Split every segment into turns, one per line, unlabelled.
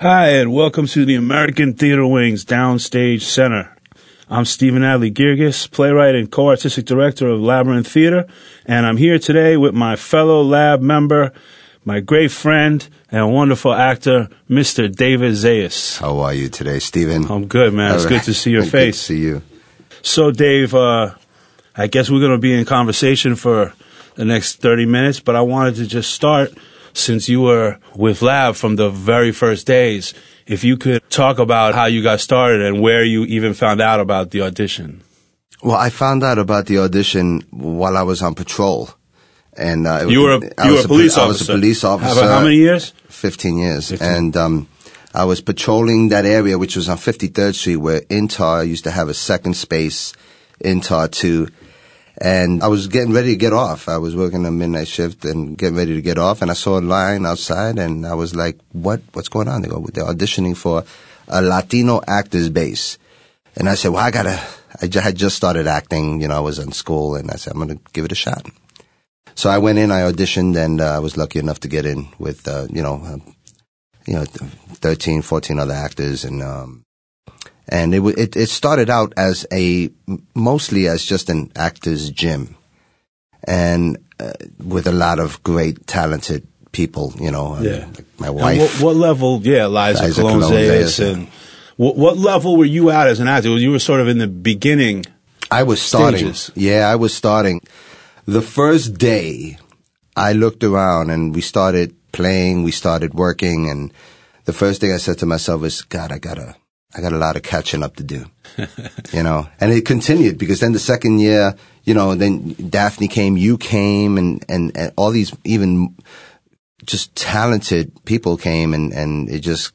Hi, and welcome to the American Theater Wing's Downstage Center. I'm Stephen Adly Guirgis, playwright and co-artistic director of Labyrinth Theater, and I'm here today with my fellow lab member, my great friend and wonderful actor, Mr. David Zayas.
How are you today, Stephen?
I'm good, man. It's
All
good to see your face.
to see you.
So, Dave, uh, I guess we're going to be in conversation for the next 30 minutes, but I wanted to just start since you were with Lab from the very first days. If you could talk about how you got started and where you even found out about the audition.
Well, I found out about the audition while I was on patrol. And uh,
You were a,
I
you were a police
I
officer.
was a police
How,
officer.
about- how many years?
15 years.
15.
And um, I was patrolling that area, which was on 53rd Street, where Intar used to have a second space, Intar 2. And I was getting ready to get off. I was working a midnight shift and getting ready to get off. And I saw a line outside, and I was like, "What? What's going on?" They go, "They're auditioning for a Latino actors base." And I said, "Well, I gotta." I had just started acting. You know, I was in school, and I said, "I'm gonna give it a shot." So I went in, I auditioned, and uh, I was lucky enough to get in with, uh, you know, uh, you know, 13, 14 other actors, and um, and it, it it started out as a mostly as just an actors gym, and uh, with a lot of great talented people, you know,
Yeah.
like my wife.
what, what level, yeah, Liza,
Liza
Colon
Colon
Zayas,
Zayas, yeah.
and what, what level were you at as an actor? You were sort of in the beginning.
I was starting.
stages.
Yeah, I was starting. The first day, I looked around and we started playing, we started working, and the first thing I said to myself is, God, I gotta, I got a lot of catching up to do. you know, and it continued because then the second year, you know, then Daphne came, you came, and, and, and all these even just talented people came and, and it just,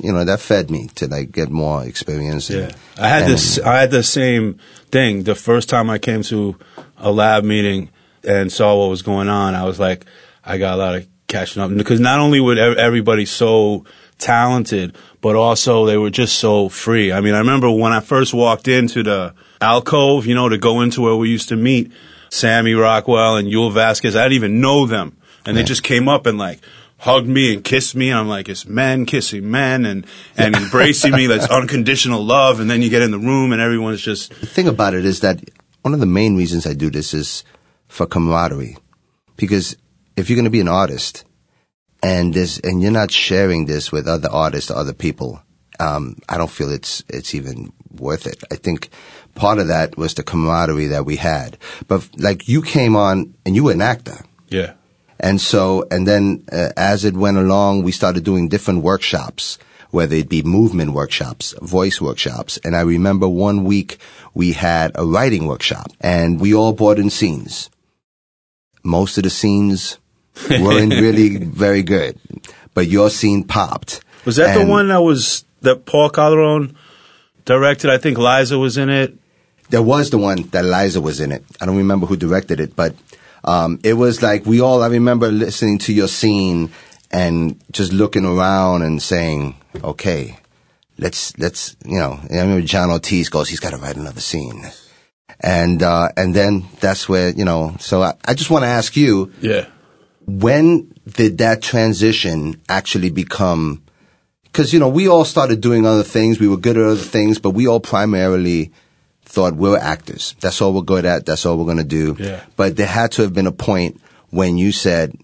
you know, that fed me to like get more experience. and-
I had
and-
this. I had the same thing. The first time I came to a lab meeting and saw what was going on, I was like, I got a lot of catching up because not only would everybody so talented, but also they were just so free. I mean, I remember when I first walked into the alcove, you know, to go into where we used to meet Sammy Rockwell and Yul Vasquez. I didn't even know them, and they just came up and like hugged me and kissed me, and I'm like, it's men kissing men and and embracing me. That's unconditional love. And then you get in the room and everyone's just
the thing about it is that one of the main reasons I do this is for camaraderie. Because if you're going to be an artist and this, and you're not sharing this with other artists or other people, um, I don't feel it's, it's even worth it. I think part of that was the camaraderie that we had. But like you came on and you were an actor.
yeah.
And so, and then uh, as it went along, we started doing different workshops, whether it be movement workshops, voice workshops. And I remember one week we had a writing workshop and we all brought in scenes. Most of the scenes weren't really very good, but your scene popped.
Was that the one that was that Paul Calderon directed? I think Liza was in it.
There was the one that Liza was in it. I don't remember who directed it, but um, it was like we all. I remember listening to your scene and just looking around and saying, "Okay, let's let's you know." I remember John Ortiz goes, "He's got to write another scene," and uh, and then that's where you know. So I, I just want to ask you,
Yeah.
When did that transition actually become? Because you know we all started doing other things. We were good at other things, but we all primarily thought we're actors. That's all we're good at. That's all we're going to do.
Yeah.
But there had to have been a point when you said,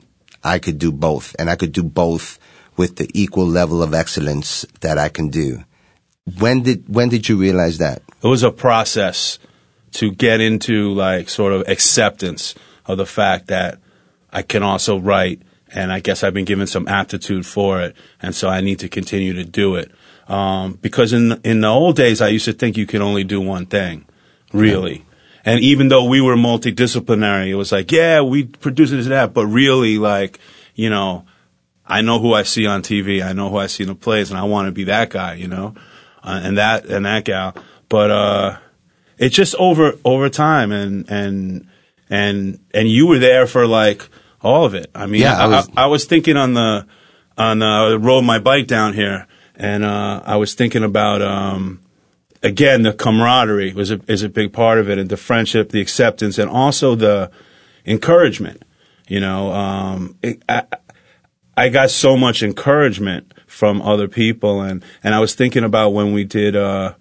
I could do both, and I could do both with the equal level of excellence that I can do. When did when did you realize that?
it was a process to get into like sort of acceptance of the fact that I can also write and I guess I've been given some aptitude for it and so I need to continue to do it. Um, because in in the old days I used to think you could only do one thing, really. And even though we were multidisciplinary, it was like, yeah, we produce this and that, but really like, you know, I know who I see on TV. I know who I see in the plays, and I want to be that guy, you know, uh, and that and that gal. But uh, it's just over over time, and and and and you were there for like all of it. I mean,
Yeah,
I,
I was-
I, I was thinking on the on the road my bike down here, and uh, I was thinking about um, again the camaraderie was a, is a big part of it, and the friendship, the acceptance, and also the encouragement. You know, um, it, I, I got so much encouragement from other people, and and I was thinking about when we did. uh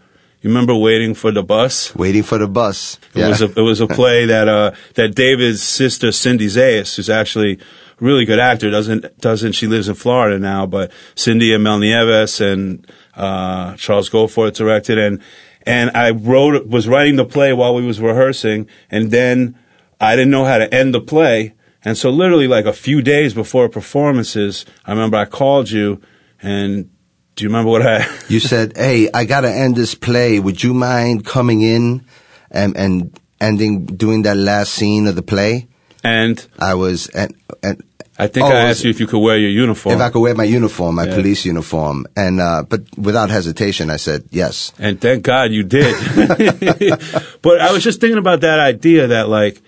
you remember waiting for the bus?
Waiting for the bus.
It was a it was a play that uh that David's sister Cindy Zayas, who's actually a really good actor, doesn't doesn't she lives in Florida now, but Cindy and Mel Nieves and uh Charles Goforth directed and and I wrote was writing the play while we was rehearsing and then I didn't know how to end the play. And so literally like a few days before performances, I remember I called you and do you remember what I?
you said, "Hey, I gotta end this play. Would you mind coming in and and ending doing that last scene of the play?"
And
I was and and
I think
Oh,
I asked you if you could wear your uniform.
if I could wear my uniform, my
Yeah.
police uniform, and uh, but without hesitation, I said yes.
And thank God you did. but I was just thinking about that idea that like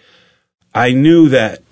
I knew that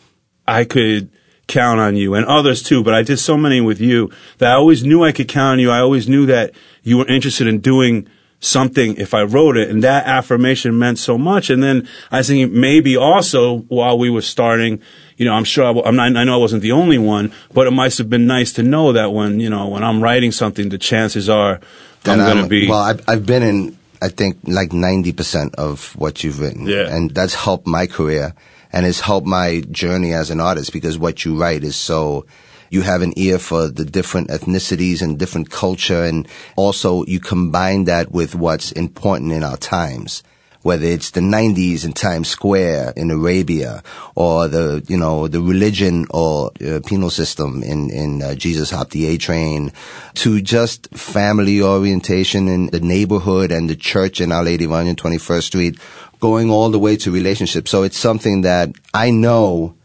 I could count on you and others too, but I did so many with you that I always knew I could count on you. I always knew that you were interested in doing something if I wrote it and that affirmation meant so much. And then I was thinking maybe also while we were starting, you know, I'm sure I, w- I'm not, I know I wasn't the only one, but it must have been nice to know that when, you know, when I'm writing something, the chances are I'm going to be.
well. I've, I've been in, I think, like ninety percent of what you've written,
Yeah.
and that's helped my career and it's helped my journey as an artist because what you write is so. You have an ear for the different ethnicities and different culture, and also you combine that with what's important in our times. Whether it's the 90s in Times Square in Arabia, or the you know the religion or uh, penal system in in uh, Jesus Hopped the A Train, to just family orientation in the neighborhood and the church in Our Lady of 121st Street, going all the way to relationships. So it's something that I know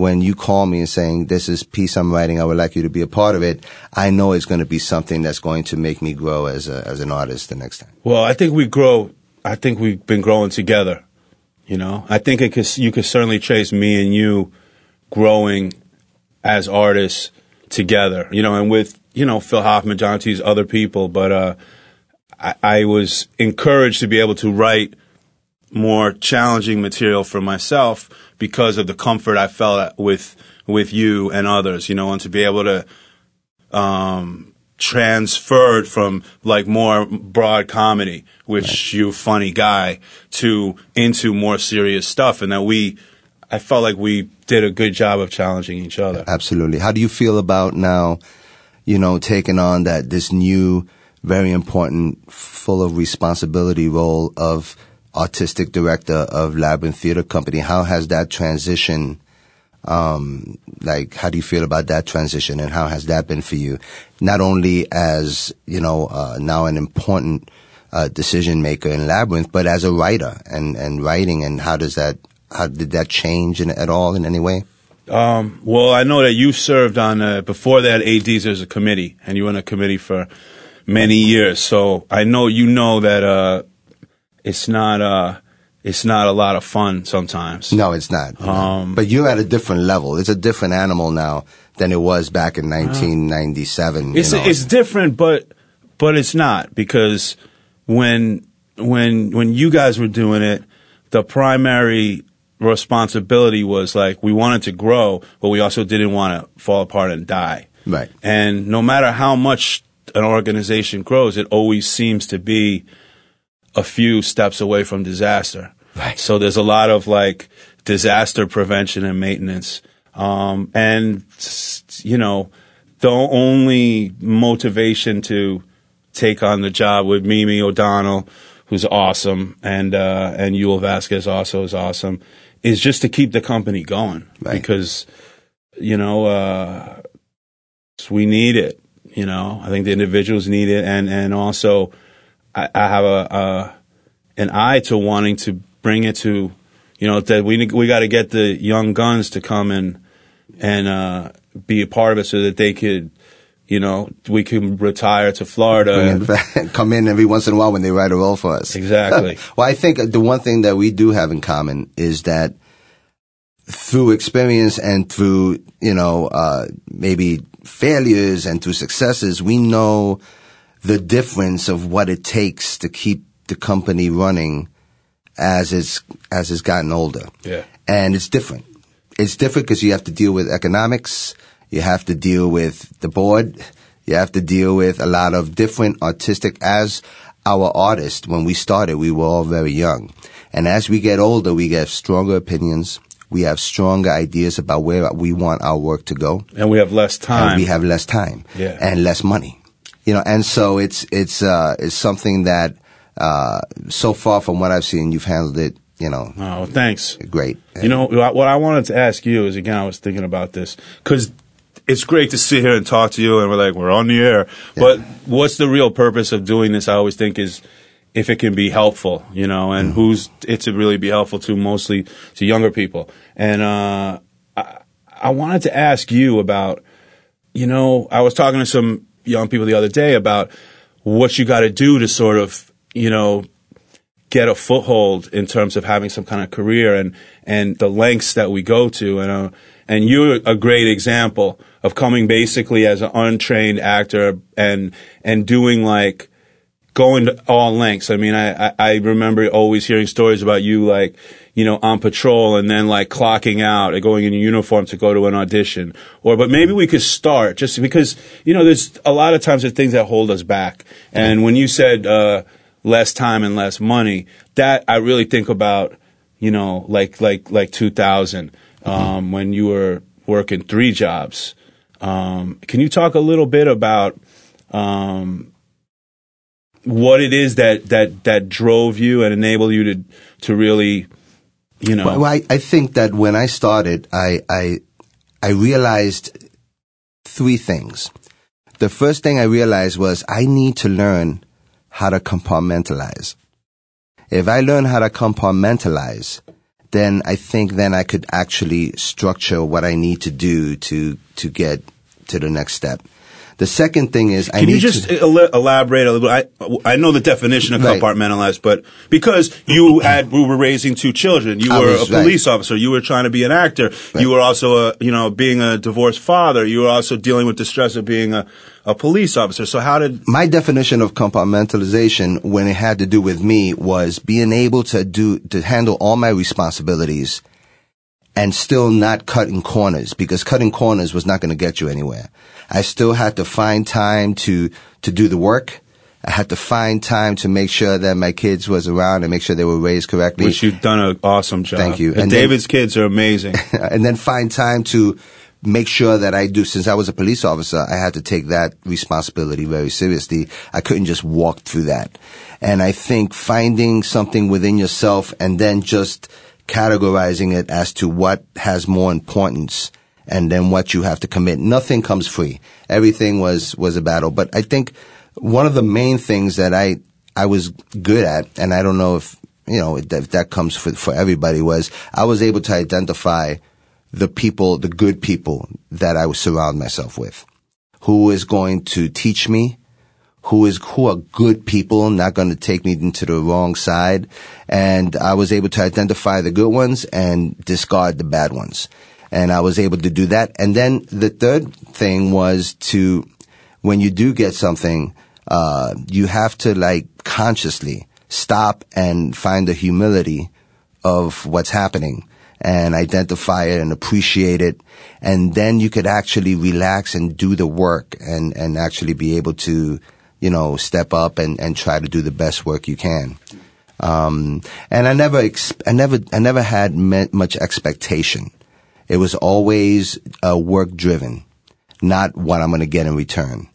when you call me and saying this is piece I'm writing, I would like you to be a part of it. I know it's going to be something that's going to make me grow as a, as an artist the next time.
Well, I think we grow. I think we've been growing together. You know, I think it could, you could certainly trace me and you growing as artists together. You know, and with you know Phil Hoffman, John Ortiz, other people. But uh, I, I was encouraged to be able to write more challenging material for myself because of the comfort I felt with with you and others. You know, and to be able to um, transferred from like more broad comedy, which you funny guy, to into more serious stuff, and that we, I felt like we did a good job of challenging each other.
Absolutely. How do you feel about now, you know, taking on that, this new, very important, full of responsibility role of artistic director of Labyrinth Theater Company? How has that transition, um, like, how do you feel about that transition and how has that been for you? Not only as, you know, uh, now an important, uh, decision maker in Labyrinth, but as a writer and, and writing and how does that, how did that change in, at all in any way?
Um, well, I know that you served on uh, before that ADs. There's a committee, and you were in a committee for many years. So I know you know that uh, it's not uh, it's not a lot of fun sometimes.
No, it's not.
Um,
but you're at a different level. It's a different animal now than it was back in 1997.
It's
you know.
it's different, but but it's not because when when when you guys were doing it, the primary responsibility was like we wanted to grow, but we also didn't want to fall apart and die.
Right.
And no matter how much an organization grows, it always seems to be a few steps away from disaster.
Right.
So there's a lot of like disaster prevention and maintenance. Um, and, you know, the only motivation to take on the job with Mimi O'Donnell, who's awesome, and, uh, and Yul Vasquez also is awesome, is just to keep the company going.
Right.
Because, you know, uh, we need it. You know, I think the individuals need it, and and also, I, I have a, an eye to wanting to bring it to, you know, that we we got to get the young guns to come and and uh, be a part of it so that they could, you know, we can retire to Florida.
It back- come in every once in a while when they write a role for us.
Exactly.
well, I think the one thing that we do have in common is that through experience and through, you know, uh, maybe failures and through successes, we know the difference of what it takes to keep the company running as it's, as it's gotten older.
Yeah.
And it's different. It's different because you have to deal with economics. You have to deal with the board. You have to deal with a lot of different artistic, as our artists, when we started, we were all very young. And as we get older, we get stronger opinions. We have stronger ideas about where we want our work to go.
And we have less time.
And we have less time.
Yeah.
And less money. You know, and so it's, it's, uh, it's something that, uh, so far from what I've seen, you've handled it, you know,
Oh, thanks.
great.
You know, what I wanted to ask you is again, I was thinking about this because it's great to sit here and talk to you, and we're like, we're on the air. But what's the real purpose of doing this? I always think is if it can be helpful, you know, and who's it to really be helpful to? Mostly to younger people. And uh, I, I wanted to ask you about, you know, I was talking to some young people the other day about what you got to do to sort of, you know, get a foothold in terms of having some kind of career and and the lengths that we go to and uh, and you're a great example of coming basically as an untrained actor and and doing like going to all lengths. I mean, I, I, I remember always hearing stories about you like, you know, on patrol and then like clocking out and going in uniform to go to an audition. Or, but maybe we could start just because, you know, there's a lot of times there's things that hold us back. And when you said, uh, less time and less money, that I really think about, you know, like, like, like 2000, um, when you were working three jobs. Um, can you talk a little bit about, um, what it is that, that, that drove you and enabled you to, to really, you know,
Well, I, I think that when I started, I, I, I realized three things. The first thing I realized was I need to learn how to compartmentalize. If I learn how to compartmentalize, then I think then I could actually structure what I need to do to, to get to the next step. The second thing is I
Can you just
to,
el- elaborate a little bit? I, I know the definition of
Right.
compartmentalized, but because you had, we were raising two children, you
I
were
was,
a police officer, you were trying to be an actor, you were also a, you know, being a divorced father, you were also dealing with the stress of being a, a police officer. So how did,
my definition of compartmentalization when it had to do with me was being able to do to handle all my responsibilities and still not cutting corners because cutting corners was not going to get you anywhere. I still had to find time to to do the work. I had to find time to make sure that my kids was around and make sure they were raised correctly.
which you've done an awesome job.
Thank you.
And,
And then-
David's kids are amazing.
and then find time to make sure that I do. Since I was a police officer, I had to take that responsibility very seriously. I couldn't just walk through that. And I think finding something within yourself and then just categorizing it as to what has more importance and then what you have to commit. Nothing comes free. Everything was, was a battle. But I think one of the main things that I, I was good at, and I don't know if, you know, if that, comes for, for everybody was I was able to identify the people, the good people that I would surround myself with. Who is going to teach me? Who is, who are good people, not going to take me into the wrong side. And I was able to identify the good ones and discard the bad ones. And I was able to do that. And then the third thing was to, when you do get something, uh, you have to like consciously stop and find the humility of what's happening and identify it and appreciate it. And then you could actually relax and do the work and, and actually be able to, you know, step up and, and try to do the best work you can. Um, and I never, ex- I never, I never had much expectation. It was always uh, work driven, not what I'm going to get in return.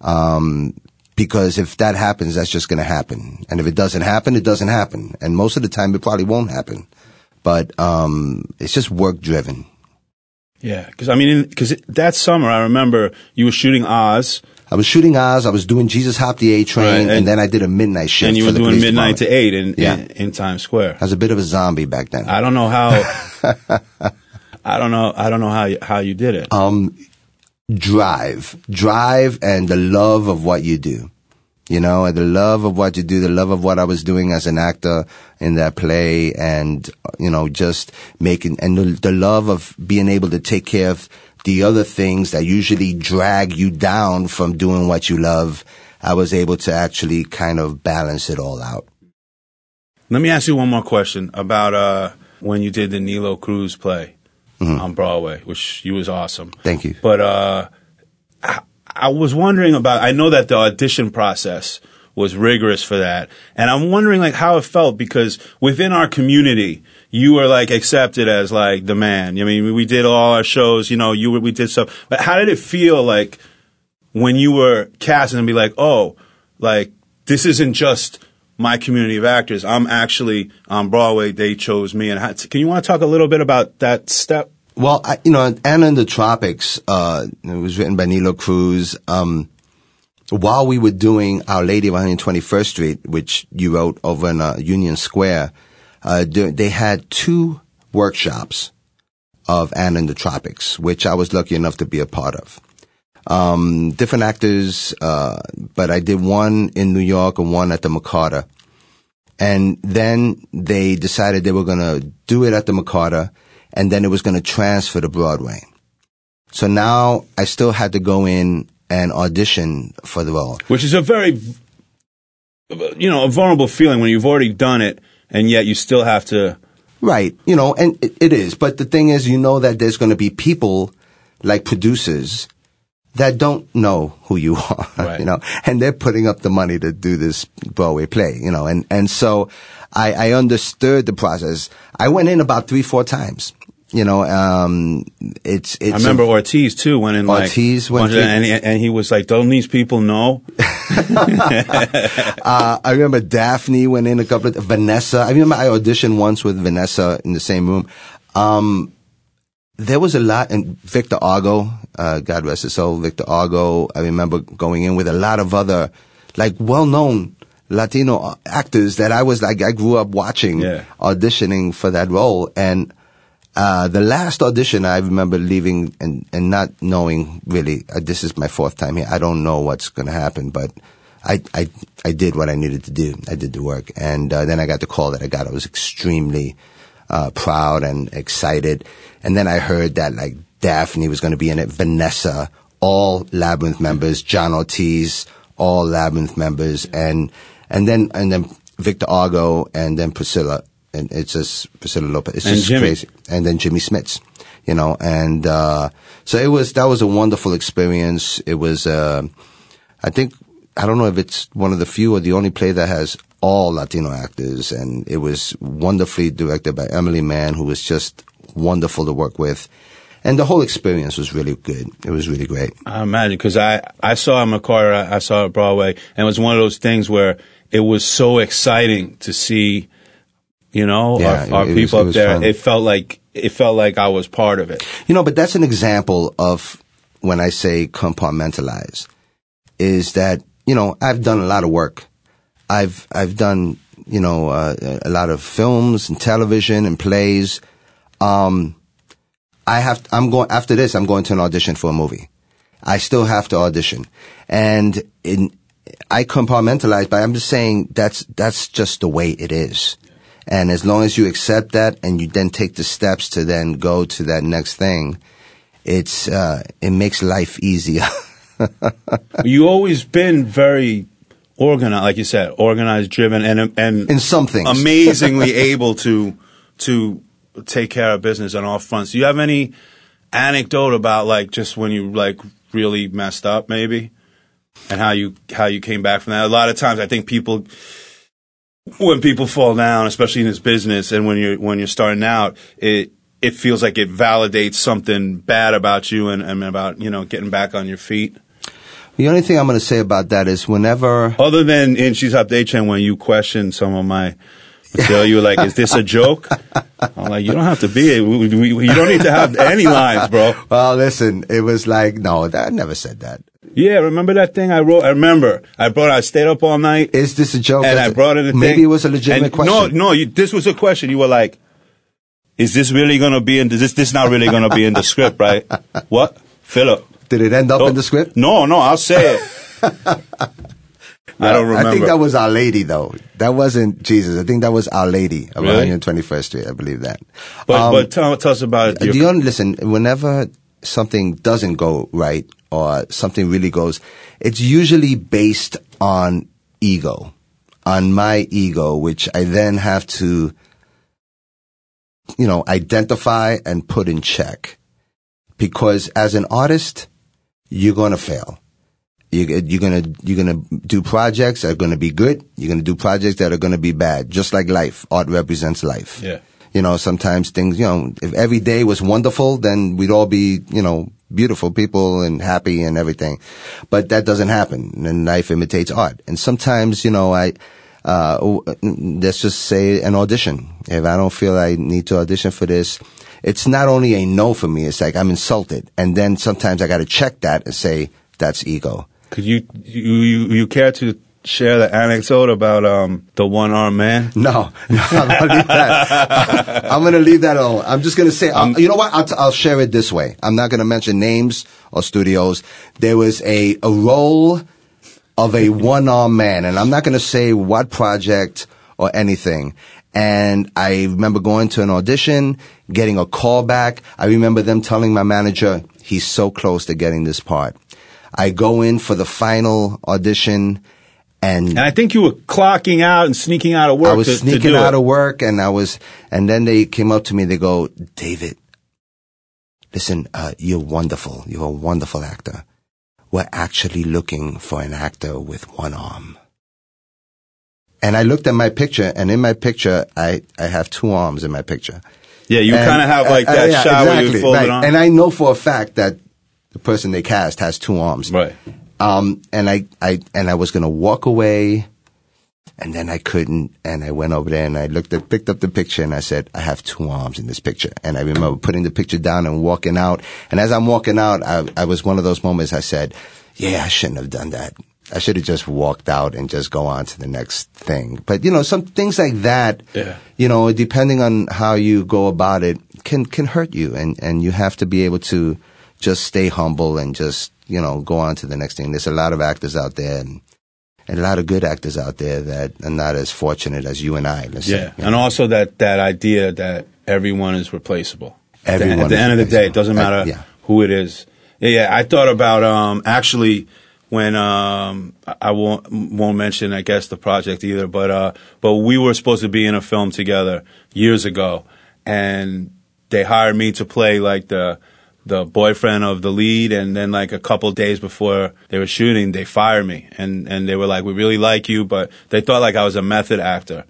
Um, because if that happens, that's just going to happen. And if it doesn't happen, it doesn't happen. And most of the time, it probably won't happen. But um, it's just work driven.
yeah. Because, I mean, because that summer, I remember you were shooting Oz,
I was shooting Oz. I was doing Jesus Hopped the A Train,
Right, and-
and, then I did a midnight shift.
and you were doing midnight to 8 in,
Yeah.
in, in Times Square.
I was a bit of a zombie back then.
I don't know how. I don't know. I don't know how you, how you did it.
um, drive, drive, and the love of what you do. You know, and the love of what you do, the love of what I was doing as an actor in that play, and you know, just making and the, the love of being able to take care of the other things that usually drag you down from doing what you love. I was able to actually kind of balance it all out.
Let me ask you one more question about uh, when you did the Nilo Cruz play on Broadway, which you was awesome.
Thank you.
But uh, h- I was wondering about. I know that the audition process was rigorous for that, and I'm wondering like how it felt because within our community, you were like accepted as like the man. I mean, we did all our shows. You know, you were, we did stuff. But how did it feel like when you were casting and be like, oh, like this isn't just my community of actors. I'm actually on Broadway. They chose me. And can you want to talk a little bit about that step?
Well, I, you know, Anna in the Tropics, uh, it was written by Nilo Cruz. Um, while we were doing Our Lady of 121st Street, which you wrote over in uh, Union Square, uh, they had two workshops of Anna in the Tropics, which I was lucky enough to be a part of. Um, different actors, uh, but I did one in New York and one at the McCarter. And then they decided they were going to do it at the McCarter and then it was going to transfer to Broadway. So now I still had to go in and audition for the role.
Which is a very, you know, a vulnerable feeling when you've already done it and yet you still have to.
Right. You know, and it, it is. But the thing is, you know that there's going to be people like producers that don't know who you are, right. you know, and they're putting up the money to do this Broadway play, you know, and, and so I, I understood the process. I went in about three, four times you know, um, it's, it's.
I remember a, Ortiz too went in
Ortiz
like, Ortiz
went
and, he, and he was like, "Don't these people know?"
uh, I remember Daphne went in a couple of Vanessa. I remember I auditioned once with Vanessa in the same room. Um, there was a lot, and Victor Argo, uh, God rest his soul, Victor Argo. I remember going in with a lot of other, like, well-known Latino actors that I was like, I grew up watching,
yeah.
auditioning for that role, and uh, the last audition, I remember leaving and, and not knowing really, uh, this is my fourth time here. I don't know what's going to happen, but I, I, I did what I needed to do. I did the work. And uh, then I got the call that I got. I was extremely uh, proud and excited. And then I heard that like Daphne was going to be in it, Vanessa, all Labyrinth members, John Ortiz, all Labyrinth members, and and then and then Victor Argo, and then Priscilla and it's just Priscilla Lopez. It's
and
just
Jimmy.
crazy. And then Jimmy Smits, you know, and uh, so it was that was a wonderful experience. It was, uh, I think, I don't know if it's one of the few or the only play that has all Latino actors, and it was wonderfully directed by Emily Mann, who was just wonderful to work with. And the whole experience was really good. It was really great.
I imagine because I I saw McCarter, I saw it Broadway, and it was one of those things where it was so exciting to see you know,
yeah,
our, our people
was,
up there.
Fun.
It felt like it felt like I was part of it.
You know, but that's an example of when I say compartmentalize, is that you know I've done a lot of work. I've I've done you know uh, a lot of films and television and plays. Um, I have I'm going after this. I'm going to an audition for a movie. I still have to audition, and in I compartmentalize, but I'm just saying that's that's just the way it is. And as long as you accept that and you then take the steps to then go to that next thing, it's, uh, it makes life easier.
you always been very organized, like you said, organized, driven, and, and
in some things
amazingly able to, to take care of business on all fronts. Do you have any anecdote about like just when you like really messed up maybe? And how you, how you came back from that? A lot of times I think people, when people fall down, especially in this business, and when you're when you're starting out, it it feels like it validates something bad about you and, and about you know getting back on your feet.
The only thing I'm going to say about that is whenever,
other than in She's Up Day when you question some of my material, you were like, "Is this a joke?" I'm like, "You don't have to be. You don't need to have any lines, bro."
Well, listen, it was like, no, I never said that.
Yeah, remember that thing I wrote? I remember. I brought. I stayed up all night.
Is this a joke?
And I brought in a
maybe
thing.
it was a legitimate
and
question.
No, no. You, this was a question. You were like, "Is this really going to be in? This this not really going to be in the script, right?" What, Philip?
Did it end up in the script?
No, no. I'll say it. I don't remember.
I think that was Our Lady, though. That wasn't Jesus. I think that was Our Lady of
really?
121st Street. I believe that.
But, um, but tell, tell us about it.
You listen? Whenever something doesn't go right or something really goes, it's usually based on ego, on my ego, which I then have to, you know, identify and put in check. Because as an artist, you're going to fail. You, you're gonna you're gonna do projects that are gonna be good. You're gonna do projects that are gonna be bad. Just like life, art represents life.
Yeah.
You know, sometimes things. You know, if every day was wonderful, then we'd all be you know beautiful people and happy and everything. But that doesn't happen. And life imitates art. And sometimes you know I. Uh, let's just say an audition. If I don't feel I need to audition for this, it's not only a no for me. It's like I'm insulted, and then sometimes I got to check that and say that's ego.
Could you you you, you care to share the anecdote about um, the one armed man?
No, no, I'm gonna leave that. I'm gonna leave that alone. I'm just gonna say, um, you know what? I'll, t- I'll share it this way. I'm not gonna mention names or studios. There was a a role of a one armed man, and I'm not gonna say what project or anything. And I remember going to an audition, getting a call back. I remember them telling my manager, he's so close to getting this part. I go in for the final audition and,
And I think you were clocking out and sneaking out of work.
I was
to, to
sneaking
do
out
it.
of work and I was, and then they came up to me, they go, David, listen, uh, you're wonderful. You're a wonderful actor. We're actually looking for an actor with one arm. And I looked at my picture and in my picture, I, I have two arms in my picture.
Yeah, you kind of have like
uh,
that
yeah,
shot where you
exactly,
fold
right.
it on.
And I know for a fact that the person they cast has two arms.
right.
Um, and I, I, and I was gonna walk away, and then I couldn't, and I went over there and I looked at, picked up the picture and I said, I have two arms in this picture. And I remember putting the picture down and walking out. And as I'm walking out, I, I was one of those moments I said, yeah, I shouldn't have done that. I should have just walked out and just go on to the next thing. But you know, some things like that,
Yeah.
you know, depending on how you go about it, can can hurt you, and and you have to be able to just stay humble and just you know go on to the next thing. There's a lot of actors out there, and, and a lot of good actors out there that are not as fortunate as you and I.
Yeah,
say.
and also that that idea that everyone is replaceable. At the-
Everyone
at the end of the day, it doesn't
Uh,
matter
yeah.
who it is. Yeah, yeah. I thought about um, actually when um, I- won't won't mention I guess the project either, but uh, but we were supposed to be in a film together years ago, and they hired me to play like the the boyfriend of the lead and then like a couple days before they were shooting they fired me and and they were like we really like you but they thought like I was a method actor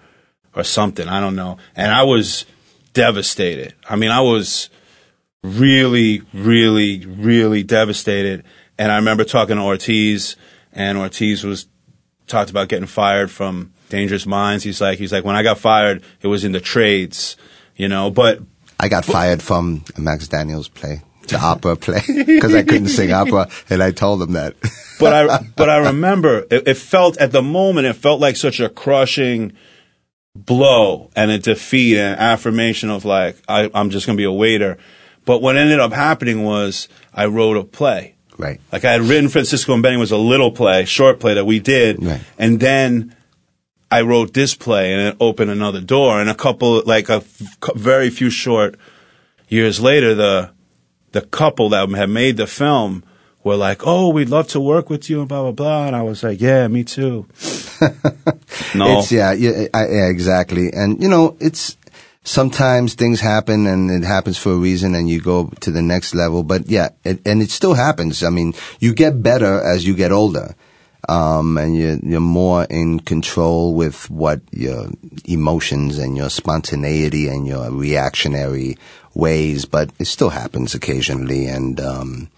or something I don't know and I was devastated. I mean I was really really really devastated and I remember talking to Ortiz and Ortiz was talked about getting fired from Dangerous Minds he's like he's like when I got fired it was in the trades you know but
I got fired from Max Daniels play, the opera play, because I couldn't sing opera, and I told them that.
but I but I remember it, it felt at the moment it felt like such a crushing blow and a defeat and affirmation of like I, I'm just gonna be a waiter. But what ended up happening was I wrote a play.
Right.
Like I had written Francisco and Benny was a little play, short play that we did,
Right.
and then I wrote this play and it opened another door. And a couple, like a f- very few short years later, the the couple that had made the film were like, "Oh, we'd love to work with you," and blah blah blah. And I was like, "Yeah, me too." no,
It's yeah, yeah, I, yeah, exactly. And you know, it's sometimes things happen and it happens for a reason and you go to the next level. But yeah, it, and it still happens. I mean, you get better as you get older. Um, and you're, you're more in control with what your emotions and your spontaneity and your reactionary ways, but it still happens occasionally. And, um,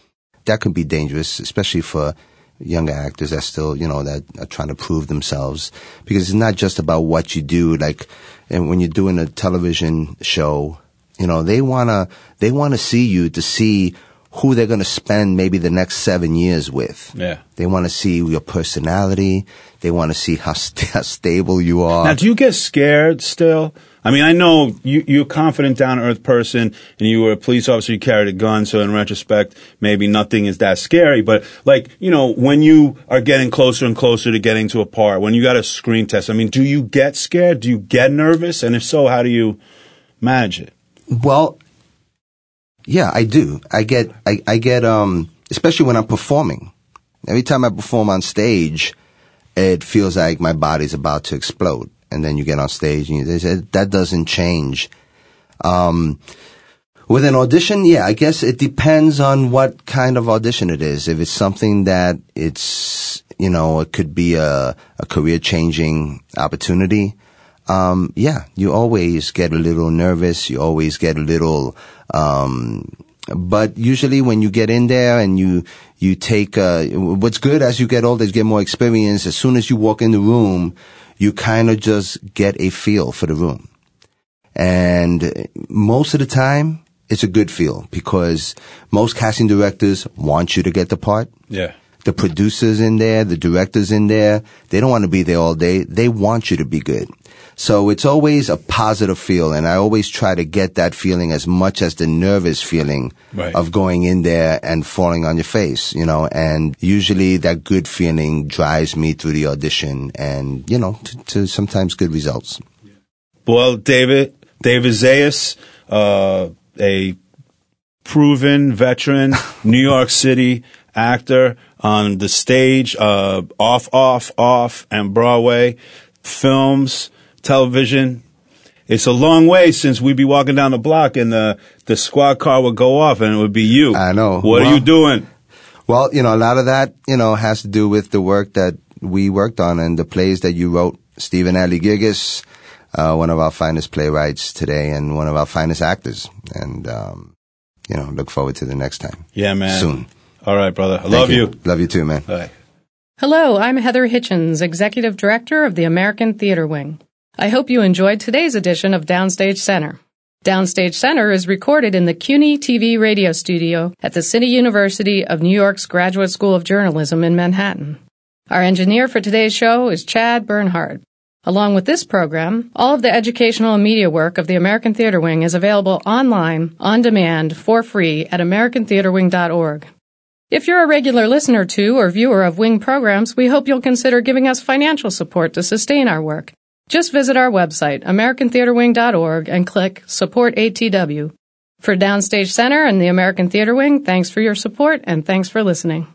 that can be dangerous, especially for younger actors that still, you know, that are trying to prove themselves. Because it's not just about what you do. Like, and when you're doing a television show, you know, they wanna, they wanna see you to see who they're gonna spend maybe the next seven years with.
Yeah.
They wanna see your personality. They wanna see how, st- how stable you are.
Now, do you get scared still? I mean, I know you, you're a confident, down to earth person, and you were a police officer, you carried a gun, so in retrospect, maybe nothing is that scary. But, like, you know, when you are getting closer and closer to getting to a part, when you got a screen test, I mean, do you get scared? Do you get nervous? And if so, how do you manage it?
Well, yeah, I do. I get, I, I get, um, especially when I'm performing. Every time I perform on stage, it feels like my body's about to explode. And then you get on stage and you, they say, that doesn't change. Um, With an audition, yeah, I guess it depends on what kind of audition it is. If it's something that it's, you know, it could be a, a career changing opportunity. Um, yeah, you always get a little nervous. You always get a little, um, but usually when you get in there and you, you take, uh, what's good as you get older you get more experience. As soon as you walk in the room, you kind of just get a feel for the room. And most of the time, it's a good feel because most casting directors want you to get the part.
Yeah.
The producers in there, the directors in there, they don't want to be there all day. They want you to be good. So it's always a positive feel, and I always try to get that feeling as much as the nervous feeling
Right.
of going in there and falling on your face, you know, and usually that good feeling drives me through the audition and, you know, to, to sometimes good results.
Well, David, David Zayas, uh, a proven veteran New York City actor on the stage, uh, off, off, off, and Broadway, films, television. It's a long way since we'd be walking down the block and the, the squad car would go off and it would be you.
I know.
What are you doing?
Well, you know, a lot of that, you know, has to do with the work that we worked on and the plays that you wrote. Stephen Adly Guirgis, uh, one of our finest playwrights today and one of our finest actors. And, um, you know, look forward to the next time.
Yeah, man.
Soon.
All right, brother. I
Thank
love you.
Love you too, man.
All right.
Hello, I'm Heather Hitchens, Executive Director of the American Theater Wing. I hope you enjoyed today's edition of Downstage Center. Downstage Center is recorded in the CUNY TV radio studio at the City University of New York's Graduate School of Journalism in Manhattan. Our engineer for today's show is Chad Bernhard. Along with this program, all of the educational and media work of the American Theater Wing is available online, on demand, for free at americantheaterwing.org. If you're a regular listener to or viewer of Wing programs, we hope you'll consider giving us financial support to sustain our work. Just visit our website, americantheaterwing.org, and click Support ATW. For Downstage Center and the American Theater Wing, thanks for your support and thanks for listening.